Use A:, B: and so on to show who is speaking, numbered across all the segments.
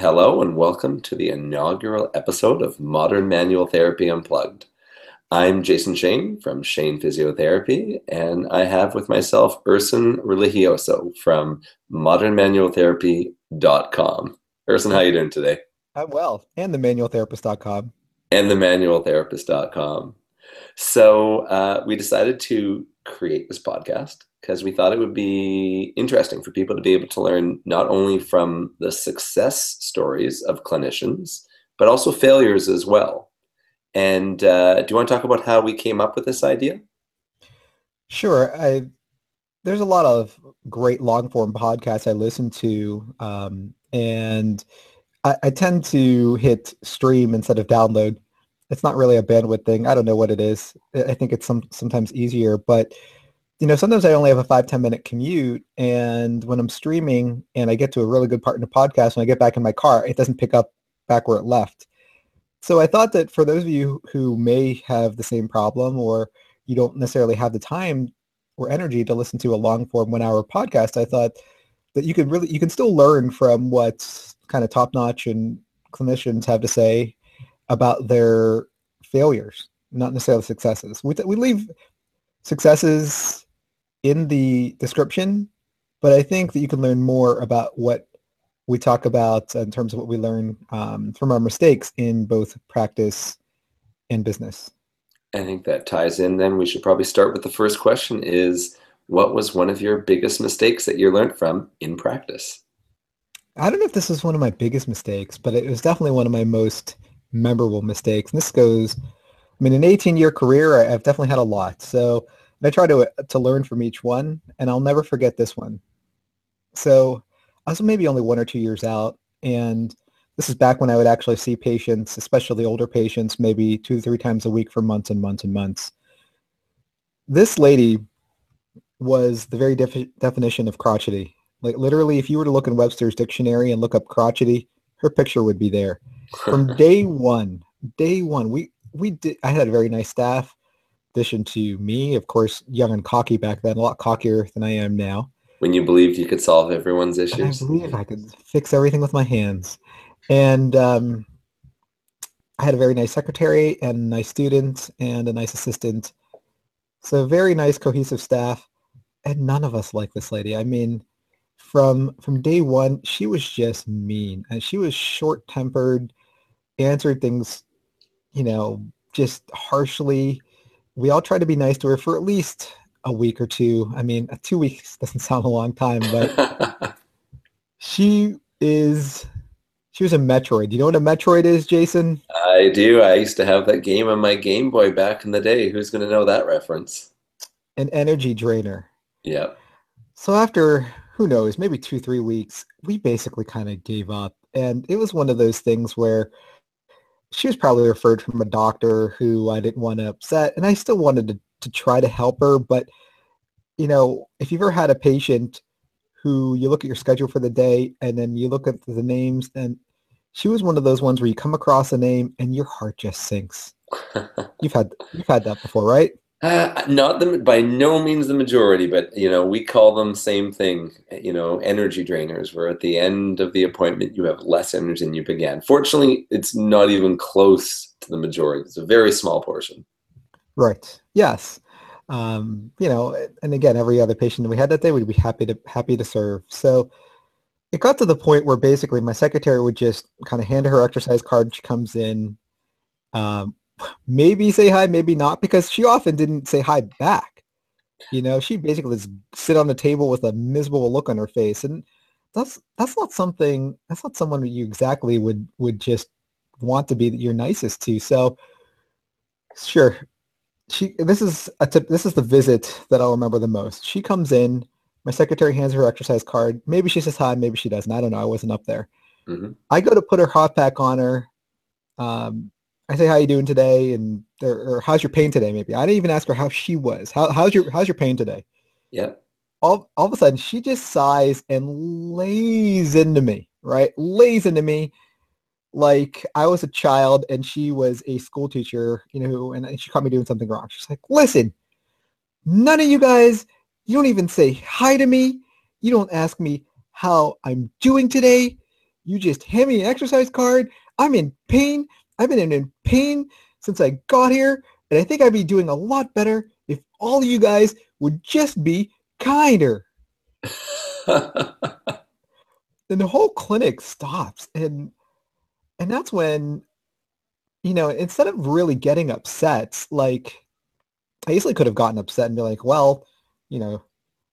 A: Hello, and welcome to the inaugural episode of Modern Manual Therapy Unplugged. I'm Jason Shane from Shane Physiotherapy, and I have with myself Erson Religioso from modernmanualtherapy.com. Erson, how are you doing today?
B: I'm well, and the manualtherapist.com.
A: And the manualtherapist.com. So uh, we decided to create this podcast because we thought it would be interesting for people to be able to learn not only from the success stories of clinicians, but also failures as well. And uh, do you want to talk about how we came up with this idea?
B: Sure. I there's a lot of great long form podcasts I listen to, um, and I, I tend to hit stream instead of download. It's not really a bandwidth thing. I don't know what it is. I think it's some sometimes easier, but you know, sometimes I only have a five, 10 minute commute. And when I'm streaming and I get to a really good part in a podcast, when I get back in my car, it doesn't pick up back where it left. So I thought that for those of you who may have the same problem or you don't necessarily have the time or energy to listen to a long form one hour podcast, I thought that you could really, you can still learn from what kind of top notch and clinicians have to say about their failures, not necessarily successes. We, we leave successes in the description, but I think that you can learn more about what we talk about in terms of what we learn um, from our mistakes in both practice and business.
A: I think that ties in then. We should probably start with the first question is what was one of your biggest mistakes that you learned from in practice?
B: I don't know if this was one of my biggest mistakes, but it was definitely one of my most memorable mistakes. And this goes, I mean, an 18 year career, I've definitely had a lot. So and I try to uh, to learn from each one, and I'll never forget this one. So I was maybe only one or two years out, and this is back when I would actually see patients, especially older patients, maybe two to three times a week for months and months and months. This lady was the very def- definition of crotchety. Like literally, if you were to look in Webster's dictionary and look up crotchety, her picture would be there. From day one, day one, we we did. I had a very nice staff addition to me, of course, young and cocky back then, a lot cockier than I am now.
A: When you believed you could solve everyone's issues?
B: I believe I could fix everything with my hands. And um, I had a very nice secretary and a nice student and a nice assistant. So very nice, cohesive staff. And none of us liked this lady. I mean, from from day one, she was just mean. And she was short-tempered, answered things, you know, just harshly we all try to be nice to her for at least a week or two. I mean, two weeks doesn't sound a long time, but she is she was a Metroid. Do you know what a Metroid is, Jason?
A: I do. I used to have that game on my Game Boy back in the day. Who's going to know that reference?
B: An energy drainer.
A: Yeah.
B: So after who knows, maybe two, three weeks, we basically kind of gave up. And it was one of those things where she was probably referred from a doctor who I didn't want to upset, and I still wanted to, to try to help her. But you know, if you've ever had a patient who you look at your schedule for the day and then you look at the names, and she was one of those ones where you come across a name and your heart just sinks. you've had you've had that before, right?
A: Uh, not the by no means the majority, but you know we call them same thing. You know, energy drainers. Where at the end of the appointment you have less energy than you began. Fortunately, it's not even close to the majority. It's a very small portion.
B: Right. Yes. Um, you know, and again, every other patient that we had that day, we'd be happy to happy to serve. So it got to the point where basically my secretary would just kind of hand her exercise card. She comes in. Um, maybe say hi, maybe not, because she often didn't say hi back. You know, she basically just sit on the table with a miserable look on her face, and that's that's not something. That's not someone you exactly would would just want to be your nicest to. So, sure, she. This is a tip. This is the visit that I'll remember the most. She comes in. My secretary hands her exercise card. Maybe she says hi, maybe she doesn't. I don't know. I wasn't up there. Mm-hmm. I go to put her hot pack on her. Um, I say, how you doing today? And or how's your pain today? Maybe I didn't even ask her how she was. How, how's your how's your pain today?
A: Yeah.
B: All all of a sudden, she just sighs and lays into me. Right, lays into me like I was a child and she was a school teacher. You know, and she caught me doing something wrong. She's like, listen, none of you guys, you don't even say hi to me. You don't ask me how I'm doing today. You just hand me an exercise card. I'm in pain. I've been in pain since I got here, and I think I'd be doing a lot better if all of you guys would just be kinder. then the whole clinic stops, and and that's when, you know, instead of really getting upset, like I easily could have gotten upset and be like, well, you know,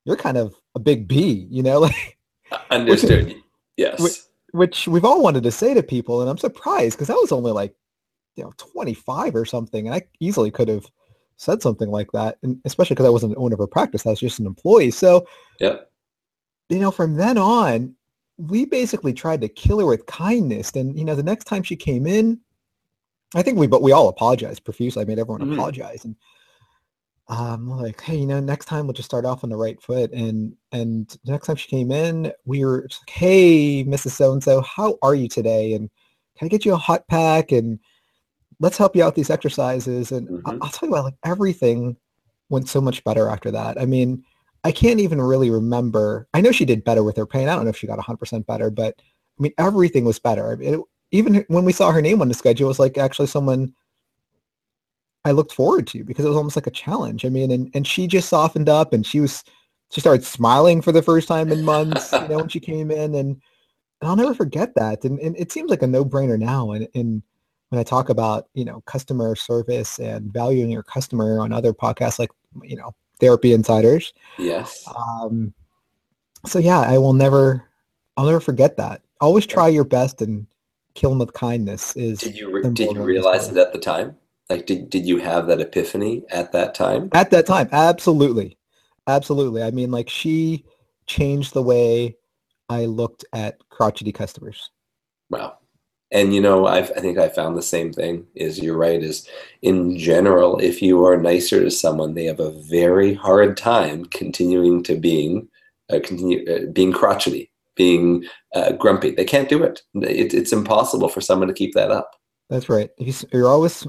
B: you're kind of a big B, you know, like uh,
A: Understood. Which, yes.
B: Which, we've all wanted to say to people, and I'm surprised because I was only like, you know, 25 or something, and I easily could have said something like that, and especially because I wasn't an owner of a practice, I was just an employee. So,
A: yeah,
B: you know, from then on, we basically tried to kill her with kindness. And you know, the next time she came in, I think we but we all apologized profusely. I made everyone mm-hmm. apologize, and um, like, hey, you know, next time we'll just start off on the right foot. And and the next time she came in, we were like, hey, Mrs. So and So, how are you today? And can I get you a hot pack? And let's help you out these exercises. And mm-hmm. I'll, I'll tell you what, like everything went so much better after that. I mean, I can't even really remember. I know she did better with her pain. I don't know if she got 100% better, but I mean, everything was better. It, even when we saw her name on the schedule, it was like actually someone I looked forward to because it was almost like a challenge. I mean, and, and she just softened up and she was, she started smiling for the first time in months, you know, when she came in and, and I'll never forget that. And, and it seems like a no brainer now. And, and when I talk about, you know, customer service and valuing your customer on other podcasts, like, you know, therapy insiders.
A: Yes.
B: Um, so yeah, I will never, I'll never forget that. Always try your best and kill them with kindness is.
A: Did you, re- did you realize it at the time? Like, did, did you have that epiphany at that time?
B: At that time, absolutely. Absolutely. I mean, like she changed the way I looked at crotchety customers.
A: Wow. And you know, I've, I think I found the same thing. Is you're right. Is in general, if you are nicer to someone, they have a very hard time continuing to being uh, continue uh, being crotchety, being uh, grumpy. They can't do it. it. It's impossible for someone to keep that up.
B: That's right. You're always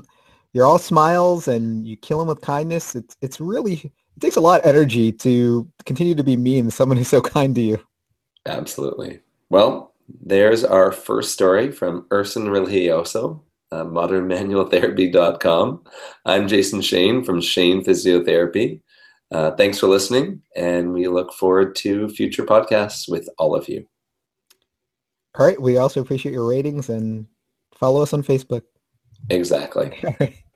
B: you're all smiles and you kill them with kindness. It's it's really it takes a lot of energy to continue to be mean to someone who's so kind to you.
A: Absolutely. Well, there's our first story from Erson Religioso, uh, modernmanualtherapy.com. I'm Jason Shane from Shane Physiotherapy. Uh, thanks for listening, and we look forward to future podcasts with all of you.
B: All right. We also appreciate your ratings and follow us on Facebook.
A: Exactly.